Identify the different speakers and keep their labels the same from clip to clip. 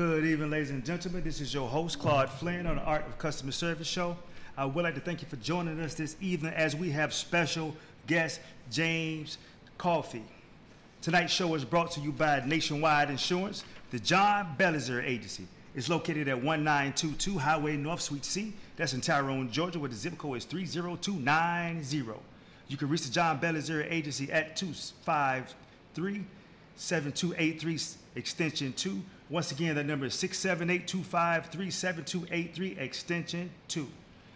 Speaker 1: Good evening, ladies and gentlemen. This is your host, Claude Flynn, on the Art of Customer Service Show. I would like to thank you for joining us this evening as we have special guest James Coffey. Tonight's show is brought to you by Nationwide Insurance, the John Bellizer Agency. It's located at 1922 Highway North Suite C. That's in Tyrone, Georgia, where the zip code is 30290. You can reach the John Bellizer Agency at 253 7283 extension 2. Once again, that number is 678 253 7283 extension 2.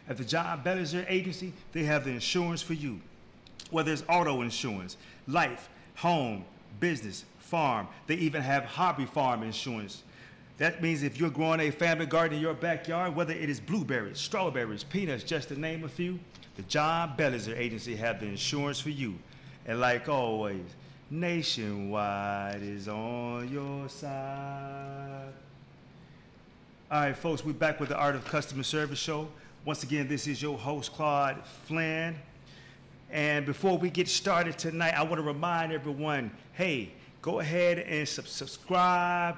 Speaker 1: At the John Bellinger Agency, they have the insurance for you. Whether it's auto insurance, life, home, business, farm, they even have hobby farm insurance. That means if you're growing a family garden in your backyard, whether it is blueberries, strawberries, peanuts, just to name a few, the John Bellinger Agency have the insurance for you. And like always, Nationwide is on your side. All right, folks, we're back with the Art of Customer Service show. Once again, this is your host, Claude Flynn. And before we get started tonight, I want to remind everyone hey, go ahead and sub- subscribe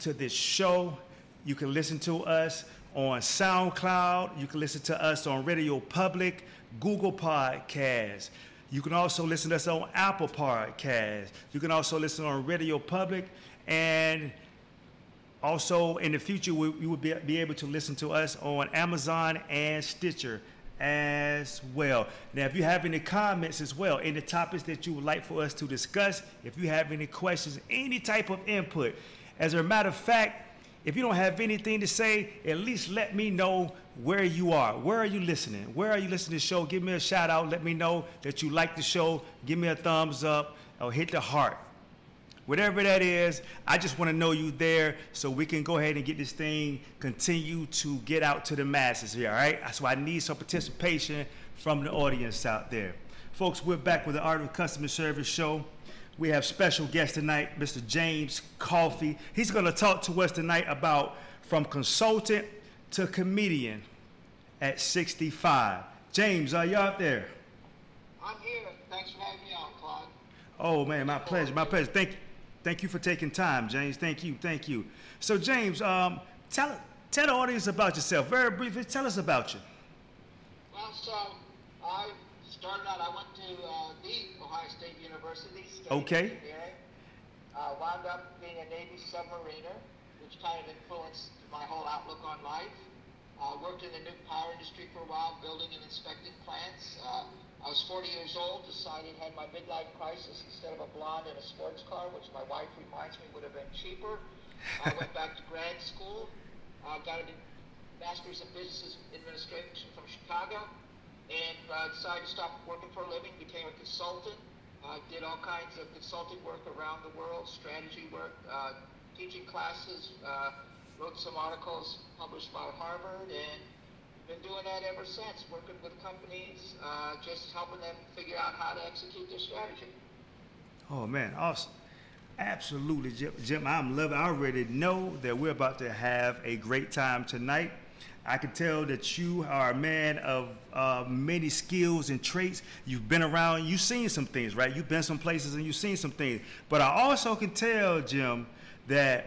Speaker 1: to this show. You can listen to us on SoundCloud. You can listen to us on Radio Public, Google Podcasts. You can also listen to us on Apple Podcasts. You can also listen on Radio Public. And also in the future, we, you will be, be able to listen to us on Amazon and Stitcher as well. Now, if you have any comments as well, any topics that you would like for us to discuss, if you have any questions, any type of input, as a matter of fact, if you don't have anything to say, at least let me know where you are. Where are you listening? Where are you listening to the show? Give me a shout out. Let me know that you like the show. Give me a thumbs up or hit the heart. Whatever that is, I just want to know you there so we can go ahead and get this thing continue to get out to the masses here, all right? So I need some participation from the audience out there. Folks, we're back with the Art of Customer Service show. We have special guest tonight, Mr. James Coffey. He's going to talk to us tonight about from consultant to comedian at 65. James, are you out there?
Speaker 2: I'm here. Thanks for having me on, Claude.
Speaker 1: Oh man, my pleasure, my pleasure. Thank, thank you for taking time, James. Thank you, thank you. So, James, um, tell tell the audience about yourself very briefly. Tell us about you.
Speaker 2: Well, so I started out. I went to uh, the Ohio State University.
Speaker 1: Okay.
Speaker 2: Engineering. Uh, wound up being a Navy submariner, which kind of influenced my whole outlook on life. Uh, worked in the nuke power industry for a while, building and inspecting plants. Uh, I was 40 years old, decided had my midlife crisis instead of a blonde and a sports car, which my wife reminds me would have been cheaper. I went back to grad school, uh, got a master's in business administration from Chicago, and uh, decided to stop working for a living, became a consultant, uh, did all kinds of consulting work around the world, strategy work, uh, teaching classes, uh, wrote some articles published by Harvard, and been doing that ever since, working with companies, uh, just helping them figure out how to execute their strategy.
Speaker 1: Oh man, awesome. Absolutely, Jim. Jim, I'm loving. I already know that we're about to have a great time tonight. I can tell that you are a man of uh, many skills and traits. You've been around, you've seen some things, right? You've been some places and you've seen some things. But I also can tell, Jim, that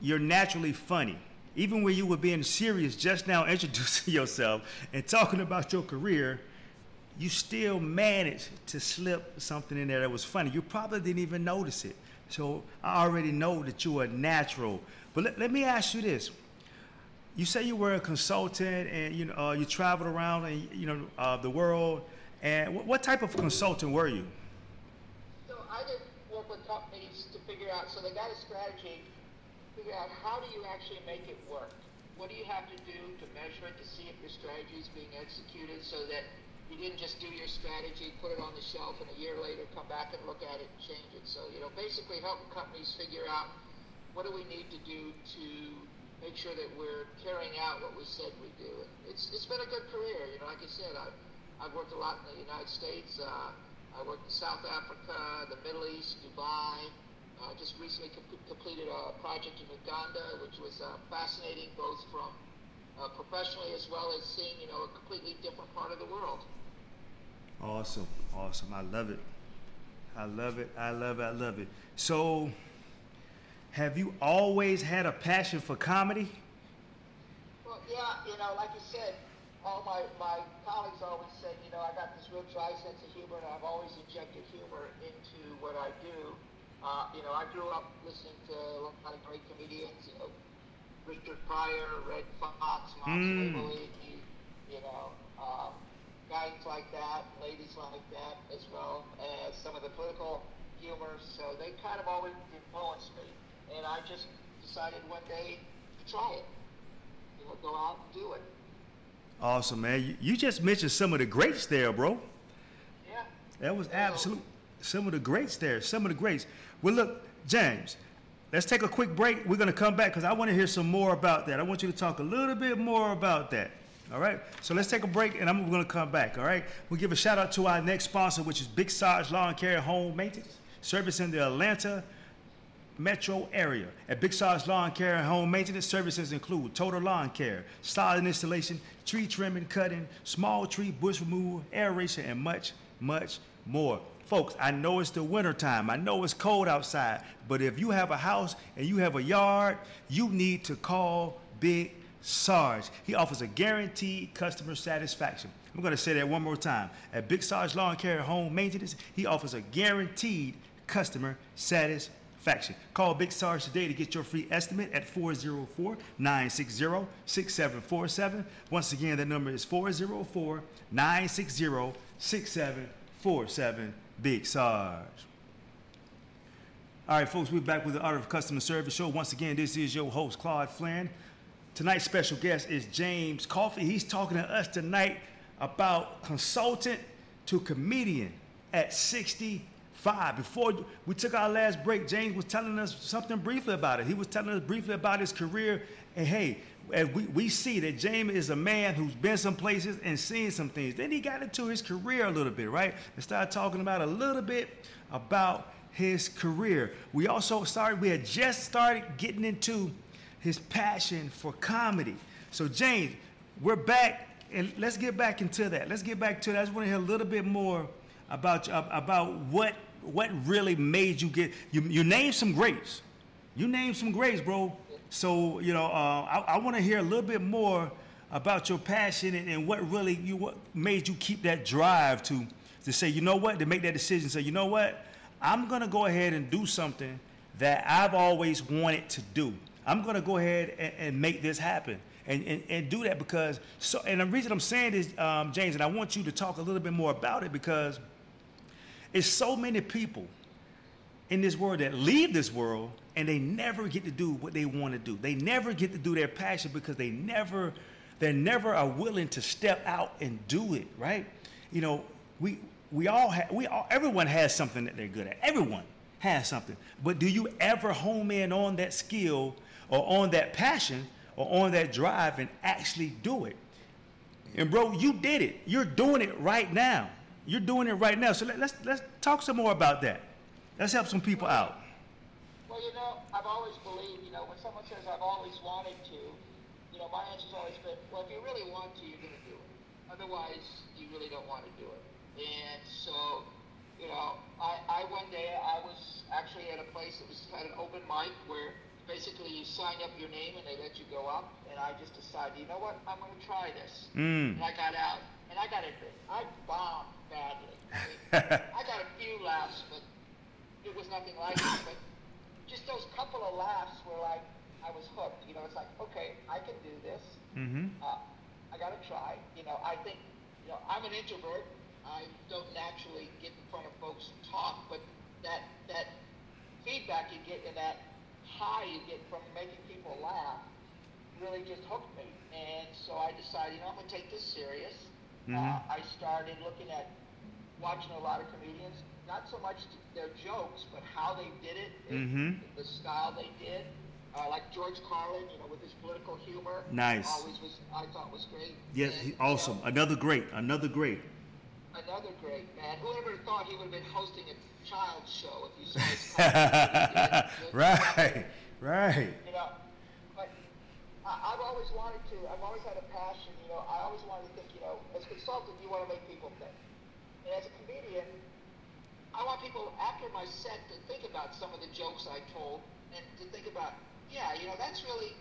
Speaker 1: you're naturally funny. Even when you were being serious just now, introducing yourself and talking about your career, you still managed to slip something in there that was funny. You probably didn't even notice it. So I already know that you are natural. But let, let me ask you this you say you were a consultant and you know uh, you traveled around and you know uh, the world. And what, what, type of consultant were you?
Speaker 2: So I did work with companies to figure out. So they got a strategy, figure out how do you actually make it work. What do you have to do to measure it to see if your strategy is being executed, so that you didn't just do your strategy, put it on the shelf, and a year later come back and look at it and change it. So you know, basically helping companies figure out what do we need to do to make sure that we're carrying out what we said we do. And it's it's been a good career. You know, like I said, I've I've worked a lot in the United States. Uh, I worked in South Africa, the Middle East, Dubai. I uh, just recently com- completed a project in Uganda, which was uh, fascinating, both from uh, professionally as well as seeing you know a completely different part of the world.
Speaker 1: Awesome, awesome. I love it. I love it. I love it. I love it. So have you always had a passion for comedy?
Speaker 2: Well, yeah, you know, like you said, all my, my colleagues always said, you know, I got this real dry sense of humor, and I've always injected humor into what I do. Uh, you know, I grew up listening to a lot of great comedians, you know, Richard Pryor, Red Foxx, Moms
Speaker 1: Mm.
Speaker 2: You, you know, um, guys like that, ladies like that, as well as some of the political humor. So they kind of always influenced me, and I just decided one day to try it. You know, go out and do it.
Speaker 1: Awesome, man. You, just mentioned some of the greats there, bro.
Speaker 2: Yeah.
Speaker 1: That was absolute. Some of the greats there. Some of the greats. Well, look, James. Let's take a quick break. We're gonna come back because I want to hear some more about that. I want you to talk a little bit more about that. All right. So let's take a break, and I'm gonna come back. All right. We'll give a shout out to our next sponsor, which is Big Sarge Lawn Care Home Maintenance Service in the Atlanta metro area. At Big Sarge Lawn Care and Home Maintenance services include total lawn care, solid installation, tree trimming, cutting, small tree bush removal, aeration, and much, much more. Folks, I know it's the winter time. I know it's cold outside, but if you have a house and you have a yard, you need to call Big Sarge. He offers a guaranteed customer satisfaction. I'm going to say that one more time. At Big Sarge Lawn Care Home Maintenance, he offers a guaranteed customer satisfaction. Call Big Sarge today to get your free estimate at 404 960 6747. Once again, that number is 404 960 6747. Big Sarge. All right, folks, we're back with the Art of Customer Service show. Once again, this is your host, Claude Flynn. Tonight's special guest is James Coffey. He's talking to us tonight about consultant to comedian at 65. Before we took our last break, James was telling us something briefly about it. He was telling us briefly about his career. And hey, as we, we see that James is a man who's been some places and seen some things. Then he got into his career a little bit, right? And started talking about a little bit about his career. We also started, we had just started getting into his passion for comedy. So, James, we're back, and let's get back into that. Let's get back to that. I just want to hear a little bit more about uh, about what what really made you get. You you named some greats. You named some greats, bro. So you know, uh, I, I want to hear a little bit more about your passion and, and what really you what made you keep that drive to to say, you know what, to make that decision. Say, you know what, I'm gonna go ahead and do something that I've always wanted to do. I'm gonna go ahead and, and make this happen. And, and, and do that because so and the reason I'm saying this, um, James, and I want you to talk a little bit more about it because it's so many people in this world that leave this world and they never get to do what they want to do. They never get to do their passion because they never they never are willing to step out and do it, right? You know, we we all have we all everyone has something that they're good at. Everyone has something. But do you ever home in on that skill or on that passion or on that drive and actually do it? And bro, you did it. You're doing it right now. You're doing it right now. So let, let's let's talk some more about that. Let's help some people out.
Speaker 2: Well, you know, I've always believed, you know, when someone says I've always wanted to, you know, my answer's always been, well, if you really want to, you're going to do it. Otherwise, you really don't want to do it. And so, you know, I, I one day I was actually at a place that was had an open mic where basically you sign up your name and they let you go up. And I just decided, you know what, I'm going to try this.
Speaker 1: Mm.
Speaker 2: And I got out, and I got it. I bombed badly. I, got a few laughs, but it was nothing like it. But just those couple of laughs were like, I was hooked. You know, it's like, okay, I can do this.
Speaker 1: Mm-hmm.
Speaker 2: Uh, I got to try. You know, I think, you know, I'm an introvert. I don't naturally get in front of folks and talk, but that that feedback you get and that high you get from making people laugh really just hooked me. And so I decided, you know, I'm going to take this serious.
Speaker 1: Mhm.
Speaker 2: Uh, I started looking at watching a lot of comedians, not so much their jokes, but how they did it,
Speaker 1: Mhm.
Speaker 2: the style they did. Uh, like George Carlin, you know, with his political humor.
Speaker 1: Nice.
Speaker 2: Always was, I thought was great.
Speaker 1: Yes,
Speaker 2: And,
Speaker 1: he,
Speaker 2: you
Speaker 1: awesome.
Speaker 2: know,
Speaker 1: Another great. Another great.
Speaker 2: another great man. Whoever thought he would have been hosting a child's show if you saw his
Speaker 1: right. Right.
Speaker 2: You know, I've always wanted to. I've always had a passion. You know, I always wanted to think. You know, as a consultant, you want to make people think, and as a comedian, I want people after my set to think about some of the jokes I told and to think about, yeah, you know, that's really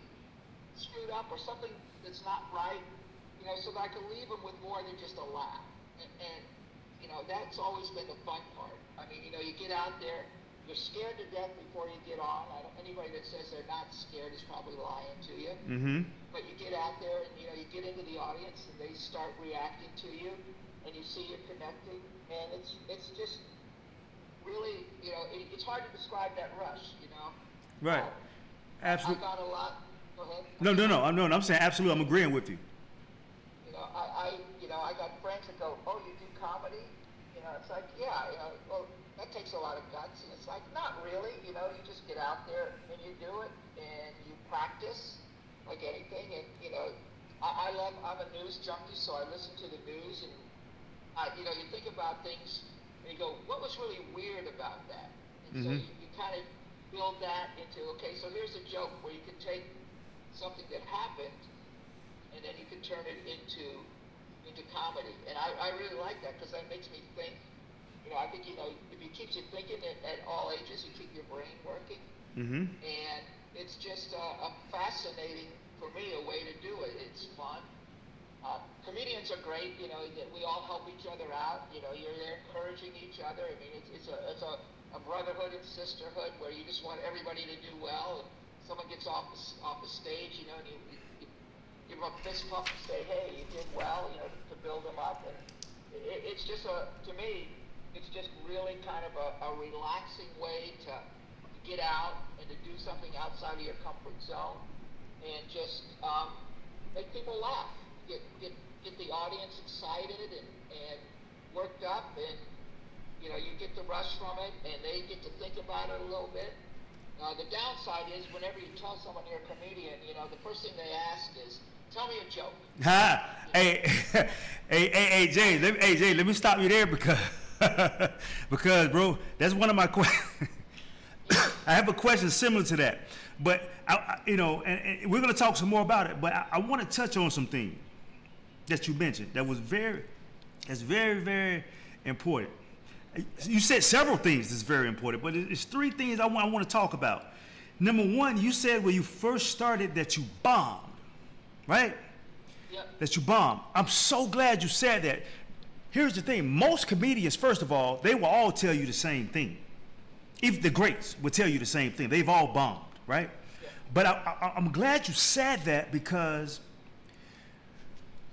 Speaker 2: screwed up or something that's not right, you know, so that I can leave them with more than just a laugh. And, and you know, that's always been the fun part. I mean, you know, you get out there, you're scared to death before you get on. I don't, anybody that says they're not scared is probably lying to you.
Speaker 1: Mm-hmm.
Speaker 2: But you get out there and you know you get into the audience and they start reacting to you, and you see you're connecting, and it's it's just really you know it, it's hard to describe that rush. You know.
Speaker 1: Right.
Speaker 2: Um,
Speaker 1: Absolutely.
Speaker 2: I got a lot. Go ahead.
Speaker 1: No, no, no. I'm no. I'm saying absolutely. I'm agreeing with you.
Speaker 2: You know, I, I, you know, I got friends that go, "Oh, you do comedy?" You know, it's like, yeah, you know, well, that takes a lot of guts, and it's like, not really. You know, you just get out there and you do it, and you practice like anything. And you know, I, I love. I'm a news junkie, so I listen to the news, and I, you know, you think about things, and you go, "What was really weird about that?" And so
Speaker 1: Mhm.
Speaker 2: you, you kind of build that into, okay, so here's a joke where you can take something that happened and then you can turn it into into comedy. And I, I really like that because that makes me think. You know, I think you know keeps you thinking at, at all ages, you keep your brain working,
Speaker 1: Mm-hmm.
Speaker 2: and it's just a, a fascinating for me a way to do it. It's fun. Uh, comedians are great. You know, that we all help each other out. You know, you're there encouraging each other. I mean, it's, it's a it's a, a brotherhood and sisterhood where you just want everybody to do well. And someone gets off the, off the stage, you know, and you, you, give them a fist pump and say, hey, you did well, you know, to, to build them up. And it, it's just a, to me, it's just really kind of a, a relaxing way to get out and to do something outside of your comfort zone and just um, make people laugh, get, get, get the audience excited and, and worked up and, you know, you get the rush from it and they get to think about it a little bit. Uh, the downside is whenever you tell someone you're a comedian, you know, the first thing they ask is, tell me a joke.
Speaker 1: Ha! Hey, hey, hey, hey, James. Let hey, James. Let me stop you there because, because, bro, that's one of my questions. I have a question similar to that, but I, I, you know, and, and we're going to talk some more about it. But I, I want to touch on some things that you mentioned that was very, that's very, very important. You said several things that's very important, but it- it's three things I want, I want to talk about. Number one, you said when you first started that you bombed, right?
Speaker 2: Yep.
Speaker 1: that you bombed. I'm so glad you said that. Here's the thing most comedians, first of all, they will all tell you the same thing. If the greats will tell you the same thing, they've all bombed, right? But I, I, I'm glad you said that because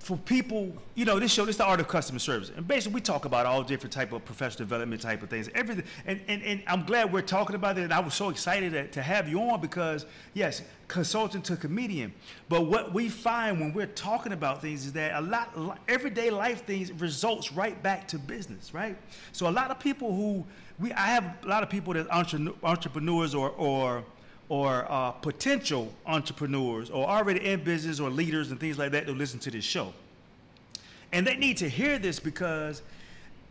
Speaker 1: for people, you know, this show, this is the art of customer service. And basically we talk about all different type of professional development type of things. Everything and, and, and I'm glad we're talking about it. And I was so excited to, to have you on because yes, consultant to comedian. But what we find when we're talking about things is that a lot everyday life things results right back to business, right? So a lot of people who we I have a lot of people that entre- entrepreneurs or or or uh, potential entrepreneurs or already in business or leaders and things like that to listen to this show. And they need to hear this because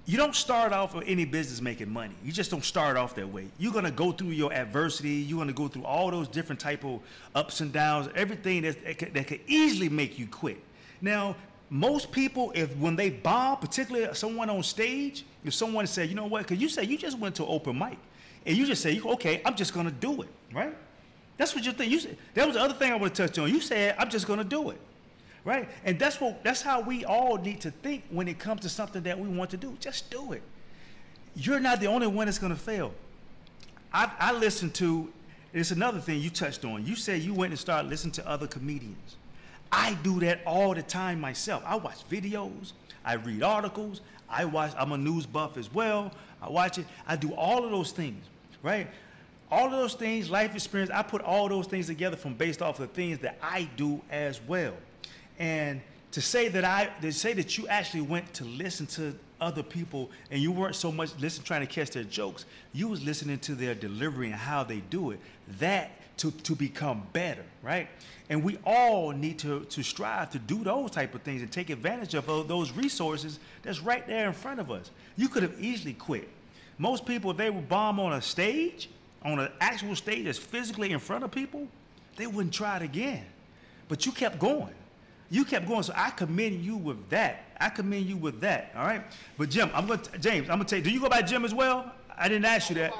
Speaker 1: you don't start off with any business making money. You just don't start off that way. You're gonna go through your adversity. You're gonna go through all those different type of ups and downs, everything that, that, could, that could easily make you quit. Now, most people, if when they bomb, particularly someone on stage, if someone said, you know what, because you say you just went to open mic, and you just say, okay, I'm just gonna do it, right? That's what you think. You said that was the other thing I want to touch on. You said I'm just gonna do it, right? And that's what that's how we all need to think when it comes to something that we want to do. Just do it. You're not the only one that's gonna fail. I, I listened to. It's another thing you touched on. You said you went and started listening to other comedians. I do that all the time myself. I watch videos. I read articles. I watch. I'm a news buff as well. I watch it. I do all of those things, right? All of those things, life experience. I put all those things together from based off of the things that I do as well. And to say that I, to say that you actually went to listen to other people and you weren't so much listening trying to catch their jokes, you was listening to their delivery and how they do it. That to, to become better, right? And we all need to, to strive to do those type of things and take advantage of those resources that's right there in front of us. You could have easily quit. Most people, if they would bomb on a stage, on an actual stage that's physically in front of people, they wouldn't try it again. But you kept going. You kept going. So I commend you with that. I commend you with that. All right. But Jim, I'm going to, James, I'm going to tell you, do you go by Jim as well? I didn't ask you that.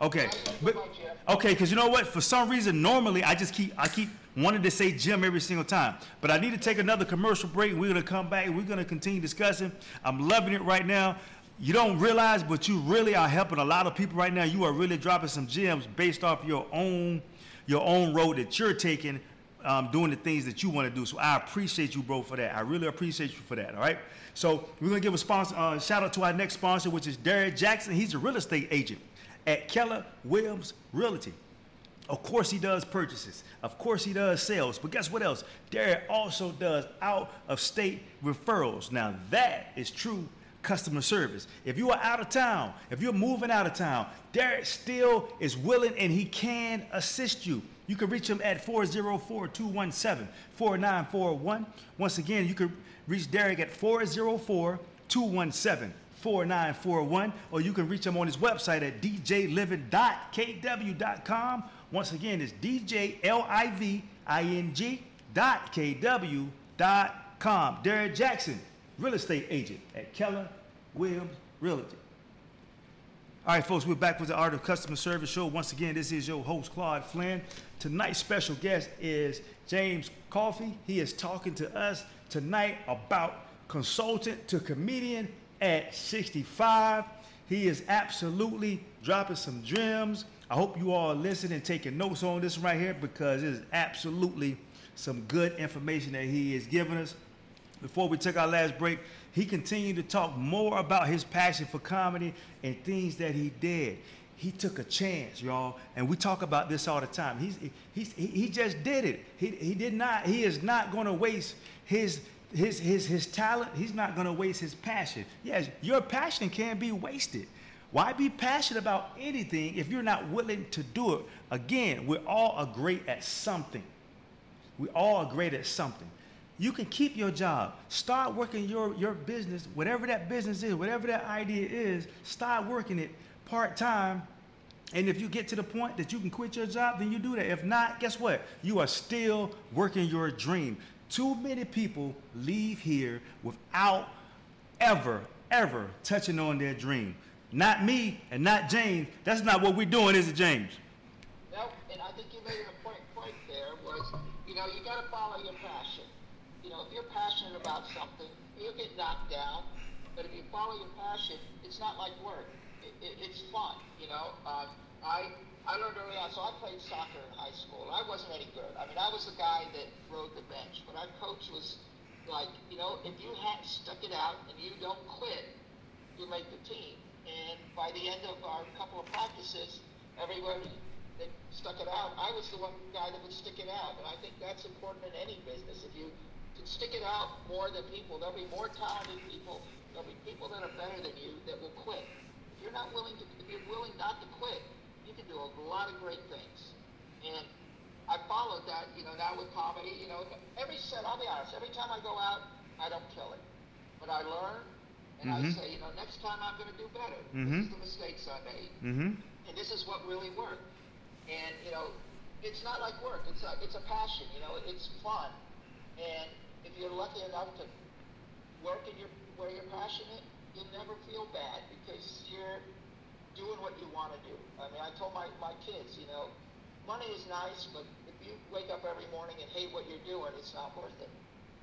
Speaker 1: Okay, but
Speaker 2: meet you, Jim.
Speaker 1: okay, because you know what? For some reason, normally I just keep I keep wanting to say Jim every single time, but I need to take another commercial break. We're gonna come back. We're gonna continue discussing. I'm loving it right now. You don't realize, but you really are helping a lot of people right now. You are really dropping some gems based off your own your own road that you're taking, um, doing the things that you want to do. So I appreciate you, bro, for that. I really appreciate you for that. All right. So we're gonna give a sponsor uh, shout out to our next sponsor, which is Derek Jackson. He's a real estate agent at Keller Williams Realty. Of course, he does purchases. Of course, he does sales. But guess what else? Derek also does out of state referrals. Now, that is true customer service. If you are out of town, if you're moving out of town, Derek still is willing and he can assist you. You can reach him at 404 217 4941. Once again, you can reach Derek at 404 217 4941, or you can reach him on his website at djliving.kw.com. Once again, it's djliving dot Derek Jackson, real estate agent at Keller Williams Realty. All right, folks, we're back with the Art of Customer Service show. Once again, this is your host, Claude Flynn. Tonight's special guest is James Coffey. He is talking to us tonight about consultant to comedian at 65. He is absolutely dropping some gems. I hope you all are listening and taking notes on this right here because it is absolutely some good information that he is giving us. Before we took our last break, he continued to talk more about his passion for comedy and things that he did. He took a chance, y'all, and we talk about this all the time. He's, he's, he, just did it. He, he did not, he is not going to waste his, his, his, his talent. He's not going to waste his passion. Yes, your passion can be wasted. Why be passionate about anything if you're not willing to do it? Again, we're all are great at something. We all are great at something. You can keep your job. Start working your, your business, whatever that business is, whatever that idea is, start working it part time. And if you get to the point that you can quit your job, then you do that. If not, guess what? You are still working your dream. Too many people leave here without ever, ever touching on their dream. Not me and not James. That's not what we're doing, is it, James?
Speaker 2: No, and I think you made a point, point there was, you know, you got to follow your passion. You know, if you're passionate about something, you'll get knocked down. But if you follow your passion, it's not like work. It, it, it's fun. You know, um, I I learned early on. So I played soccer in high school. I wasn't any good. I mean, I was the guy that rode the bench. But our coach was like, you know, if you had stuck it out and you don't quit, you make the team. And by the end of our couple of practices, everybody that stuck it out, I was the one guy that would stick it out. And I think that's important in any business. If you stick it out more than people, there'll be more talented people. There'll be people that are better than you that will quit. If you're not willing to, if you're willing not to quit, you can do a lot of great things. And I followed that, you know, now with comedy, you know, every set, I'll be honest, every time I go out, I don't kill it. But I learn, and I
Speaker 1: Mhm.
Speaker 2: say, you know, next time I'm going to do better.
Speaker 1: Mhm.
Speaker 2: This is the mistakes I made
Speaker 1: Mm-hmm.
Speaker 2: and this is what really worked. And you know, it's not like work. It's a it's a passion. You know, it's fun. And if you're lucky enough to work in your where you're passionate, you'll never feel bad because you're doing what you want to do. I mean, I told my my kids, you know, money is nice, but if you wake up every morning and hate what you're doing, it's not worth it.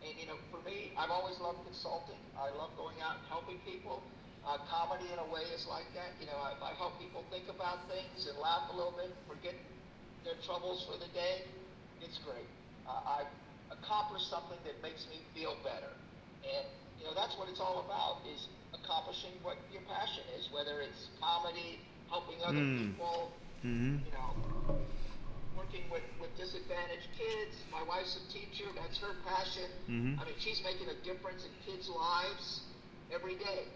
Speaker 2: And you know, for me, I've always loved consulting. I love going out and helping people. Uh, comedy, in a way, is like that. You know, I, I help people think about things and laugh a little bit, forget their troubles for the day. It's great. Uh, I've accomplished something that makes me feel better, and you know, that's what it's all about: is accomplishing what your passion is, whether it's comedy, helping other
Speaker 1: Mm.
Speaker 2: people,
Speaker 1: Mm-hmm.
Speaker 2: you know, working with, with disadvantaged kids. My wife's a teacher, that's her passion.
Speaker 1: Mhm.
Speaker 2: I mean, she's making a difference in kids' lives every day,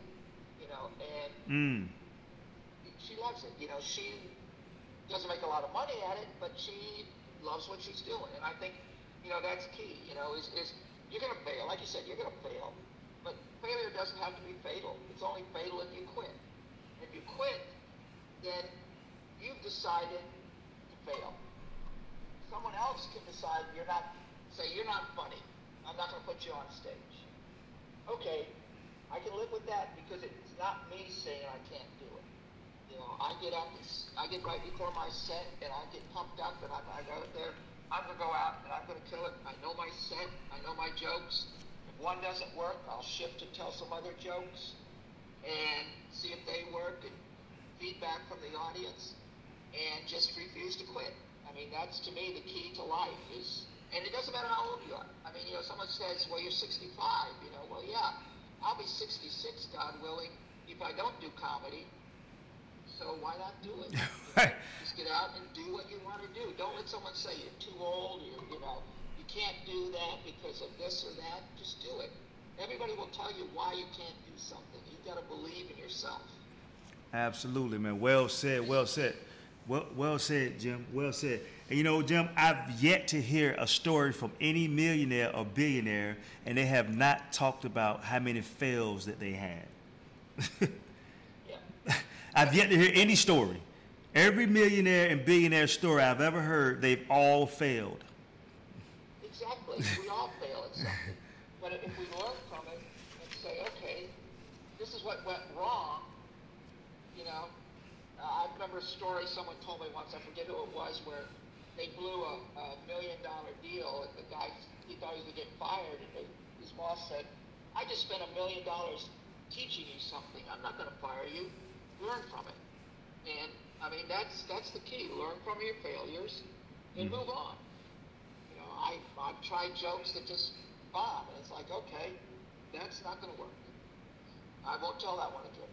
Speaker 2: you know, and
Speaker 1: Mm.
Speaker 2: she loves it. You know, she doesn't make a lot of money at it, but she loves what she's doing. And I think, you know, that's key, you know, is, is you're going to fail. Like you said, you're going to fail. But failure doesn't have to be fatal. It's only fatal if you quit. If you quit, then you've decided to fail. Someone else can decide you're not, say, you're not funny. I'm not going to put you on stage. Okay, I can live with that because it's not me saying I can't do it. You know, I get up, I get right before my set, and I get pumped up, and I'm, I go there. I'm gonna go out, and I'm gonna kill it. I know my set, I know my jokes. If one doesn't work, I'll shift to tell some other jokes, and see if they work, and feedback from the audience, and just refuse to quit. I mean, that's to me the key to life is, and it doesn't matter how old you are. I mean, you know, someone says, well, you're 65, you know, well, yeah, I'll be 66, God willing, if I don't do comedy. So why not do it? Just get out and do what you want to do. Don't let someone say you're too old, you you know, you can't do that because of this or that. Just do it. Everybody will tell you why you can't do something. You've got to believe in yourself.
Speaker 1: Absolutely, man. Well said. Well said. Well, well said, Jim. Well said. And you know, Jim, I've yet to hear a story from any millionaire or billionaire, and they have not talked about how many fails that they had. I've yet to hear any story. Every millionaire and billionaire story I've ever heard, they've all failed.
Speaker 2: Exactly. We all fail at something. But if we learn from it and say, okay, this is what went wrong, you know, uh, I remember a story someone told me once, I forget who it was, where they blew a, a million dollar deal and the guy, he thought he was going to get fired and they, his boss said, I just spent a million dollars teaching you something. I'm not going to fire you. Learn from it. And I mean, that's, that's the key. Learn from your failures and move on. You know, I, I've tried jokes that just bomb, and it's like, okay, that's not going to work. I won't tell that one again.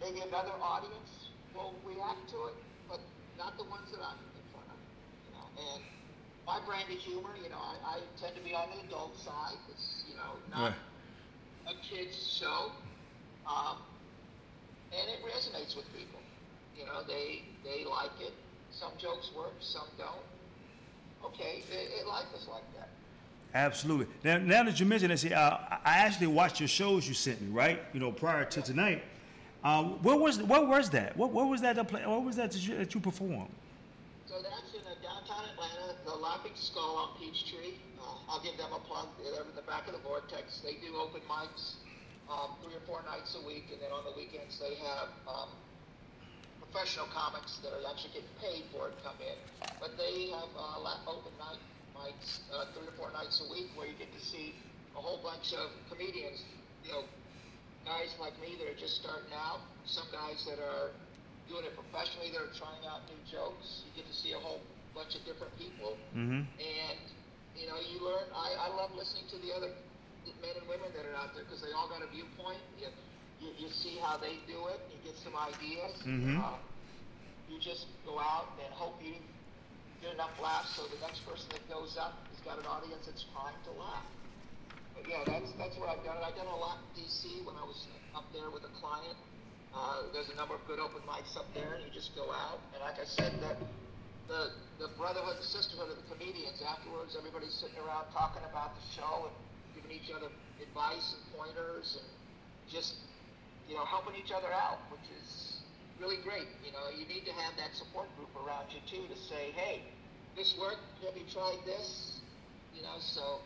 Speaker 2: Maybe another audience will react to it, but not the ones that I'm in front of. You know, and my brand of humor, you know, I, I tend to be on the adult side. It's, you know, not a kid's show. Um, and it resonates with people. You know, they they like it. Some jokes work, some don't. Okay, it, it life is like that.
Speaker 1: Absolutely. Now, now that you mentioned it, see, uh, I actually watched your shows you sent me, right? You know, prior to tonight. Um, where was what was that? What, what was that? that play- What was that that you, that you performed?
Speaker 2: So that's in uh, downtown Atlanta, the Laughing Skull on Peachtree. Uh, I'll give them a plug. They're in the back of the Vortex. They do open mics um, three or four nights a week, and then on the weekends they have um, professional comics that are actually getting paid for it come in. But they have uh, open night mics uh, three or four nights a week where you get to see a whole bunch of comedians. You know, guys like me that are just starting out, some guys that are doing it professionally that are trying out new jokes. You get to see a whole bunch of different people,
Speaker 1: Mm-hmm.
Speaker 2: and you know you learn. I, I love listening to the other men and women that are out there because they all got a viewpoint. You, you, you see how they do it. You get some ideas.
Speaker 1: Mhm.
Speaker 2: Uh, you just go out and hope you get enough laughs so the next person that goes up has got an audience that's trying to laugh. But yeah, that's that's where I've done it. I've done a lot in DC when I was up there with a client. Uh, there's a number of good open mics up there, and you just go out. And like I said, the the the brotherhood, the sisterhood of the comedians. Afterwards, everybody's sitting around talking about the show and each other advice and pointers, and just you know helping each other out, which is really great. You know, you need to have that support group around you too to say, hey, this worked. Have you tried this? You know, so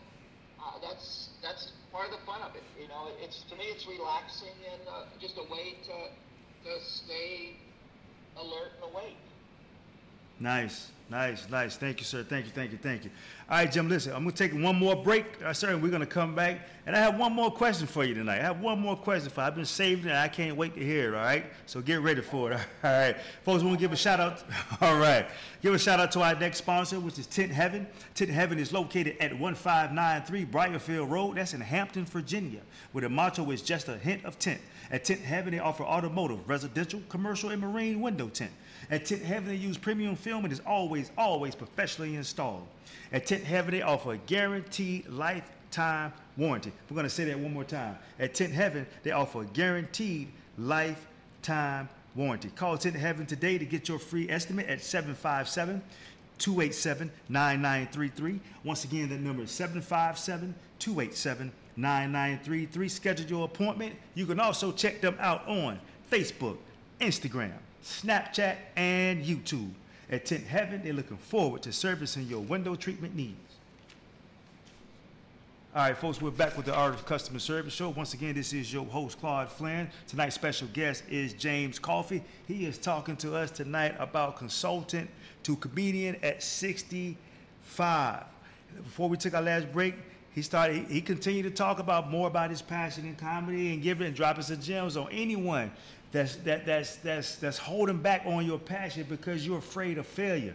Speaker 2: uh, that's that's part of the fun of it. You know, it's to me it's relaxing and uh, just a way to to stay alert and awake.
Speaker 1: Nice, nice, nice. Thank you, sir. Thank you, thank you, thank you. All right, Jim, listen, I'm going to take one more break, uh, sir, and we're going to come back. And I have one more question for you tonight. I have one more question for you. I've been saving it, I can't wait to hear it, all right? So get ready for it, all right? Folks, we want to give a shout out. All right. Give a shout out to our next sponsor, which is Tint Heaven. Tint Heaven is located at 1593 Briarfield Road. That's in Hampton, Virginia, where the motto is just a hint of tent. At Tint Heaven, they offer automotive, residential, commercial, and marine window tint. At Tint Heaven, they use premium film and is always, always professionally installed. At Tint Heaven, they offer a guaranteed lifetime warranty. We're going to say that one more time. At Tint Heaven, they offer a guaranteed lifetime warranty. Call Tint Heaven today to get your free estimate at 757 287 9933. Once again, that number is 757 287 9933. Schedule your appointment. You can also check them out on Facebook, Instagram, Snapchat, and YouTube. At Tint Heaven, they're looking forward to servicing your window treatment needs. All right, folks, we're back with the Art of Customer Service Show. Once again, this is your host, Claude Flynn. Tonight's special guest is James Coffey. He is talking to us tonight about consultant to comedian at 65. Before we took our last break, he started. He, he continued to talk about more about his passion in comedy and giving and dropping some gems on anyone that's that that's that's that's holding back on your passion because you're afraid of failure.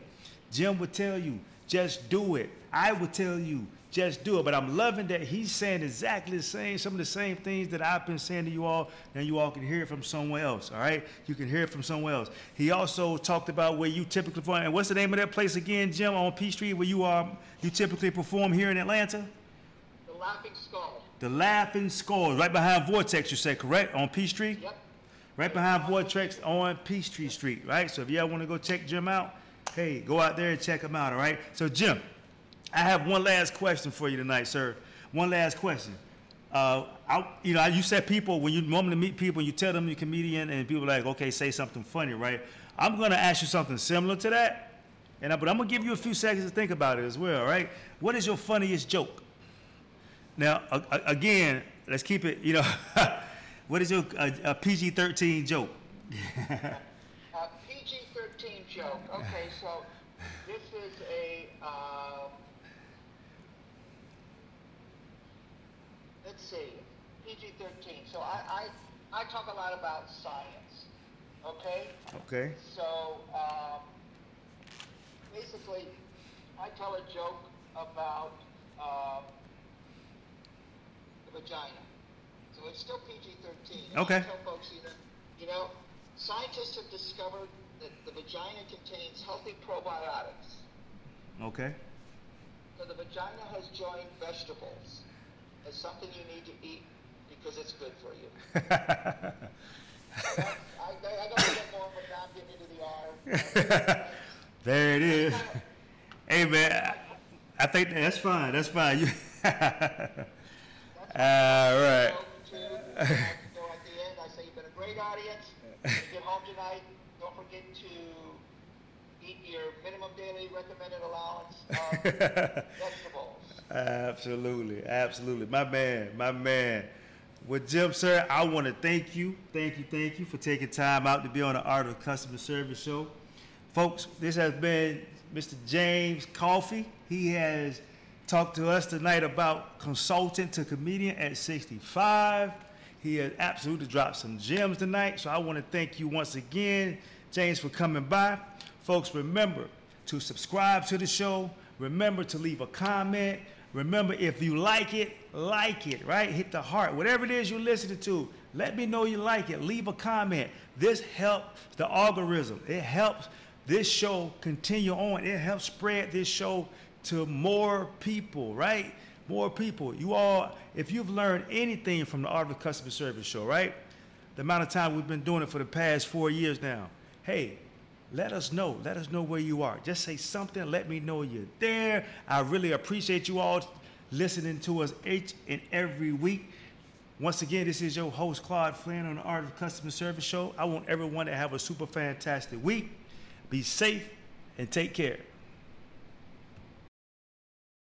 Speaker 1: Jim would tell you, just do it. I would tell you, just do it. But I'm loving that he's saying exactly the same, some of the same things that I've been saying to you all. Now you all can hear it from somewhere else. All right, you can hear it from somewhere else. He also talked about where you typically perform. And what's the name of that place again, Jim, on P Street, where you are? You typically perform here in Atlanta.
Speaker 2: The Laughing Skull.
Speaker 1: The Laughing Skull, right behind Vortex. You said correct on P Street.
Speaker 2: Yep.
Speaker 1: Right behind Vortex on Peachtree Street, right? So if y'all want to go check Jim out, hey, go out there and check him out, all right? So Jim, I have one last question for you tonight, sir. One last question. Uh, I, you know, you said people when you normally meet people, you tell them you're a comedian, and people are like, okay, say something funny, right? I'm gonna ask you something similar to that, and I, but I'm gonna give you a few seconds to think about it as well, right? What is your funniest joke? Now, a, a- again, let's keep it, you know, what is your uh, a, a PG-13 joke?
Speaker 2: Uh, PG-13 joke. Okay, so this is a, um, let's see, PG-13. So I, I, I talk a lot about science, okay?
Speaker 1: Okay.
Speaker 2: So, um, basically, I tell a joke about, um, the vagina. So it's still PG-13.
Speaker 1: Okay.
Speaker 2: I tell folks, you know, you know, scientists have discovered that the vagina contains healthy probiotics.
Speaker 1: Okay.
Speaker 2: So the vagina has joined vegetables as something you need to eat because it's good for you. I, I, I don't get more without getting into the R.
Speaker 1: There it is. Hey man, I, I think that's fine. That's fine. You. All right.
Speaker 2: So at the end, I say you've been a great audience. Get home tonight, don't forget to eat your minimum daily recommended allowance of vegetables.
Speaker 1: Absolutely, absolutely. My man, my man. Well, Jim, sir, I want to thank you, thank you, thank you for taking time out to be on the Art of Customer Service show. Folks, this has been Mr. James Coffey. He has talked to us tonight about consultant to comedian at 65. He has absolutely dropped some gems tonight. So I want to thank you once again, James, for coming by. Folks, remember to subscribe to the show. Remember to leave a comment. Remember, if you like it, like it, right? Hit the heart. Whatever it is you're listening to, let me know you like it. Leave a comment. This helps the algorithm. It helps this show continue on. It helps spread this show to more people, right? More people. You all, if you've learned anything from the Art of Customer Service show, right? The amount of time we've been doing it for the past four years now. Hey, let us know. Let us know where you are. Just say something. Let me know you're there. I really appreciate you all listening to us each and every week. Once again, this is your host, Claude Flynn, on the Art of Customer Service Show. I want everyone to have a super fantastic week. Be safe and take care.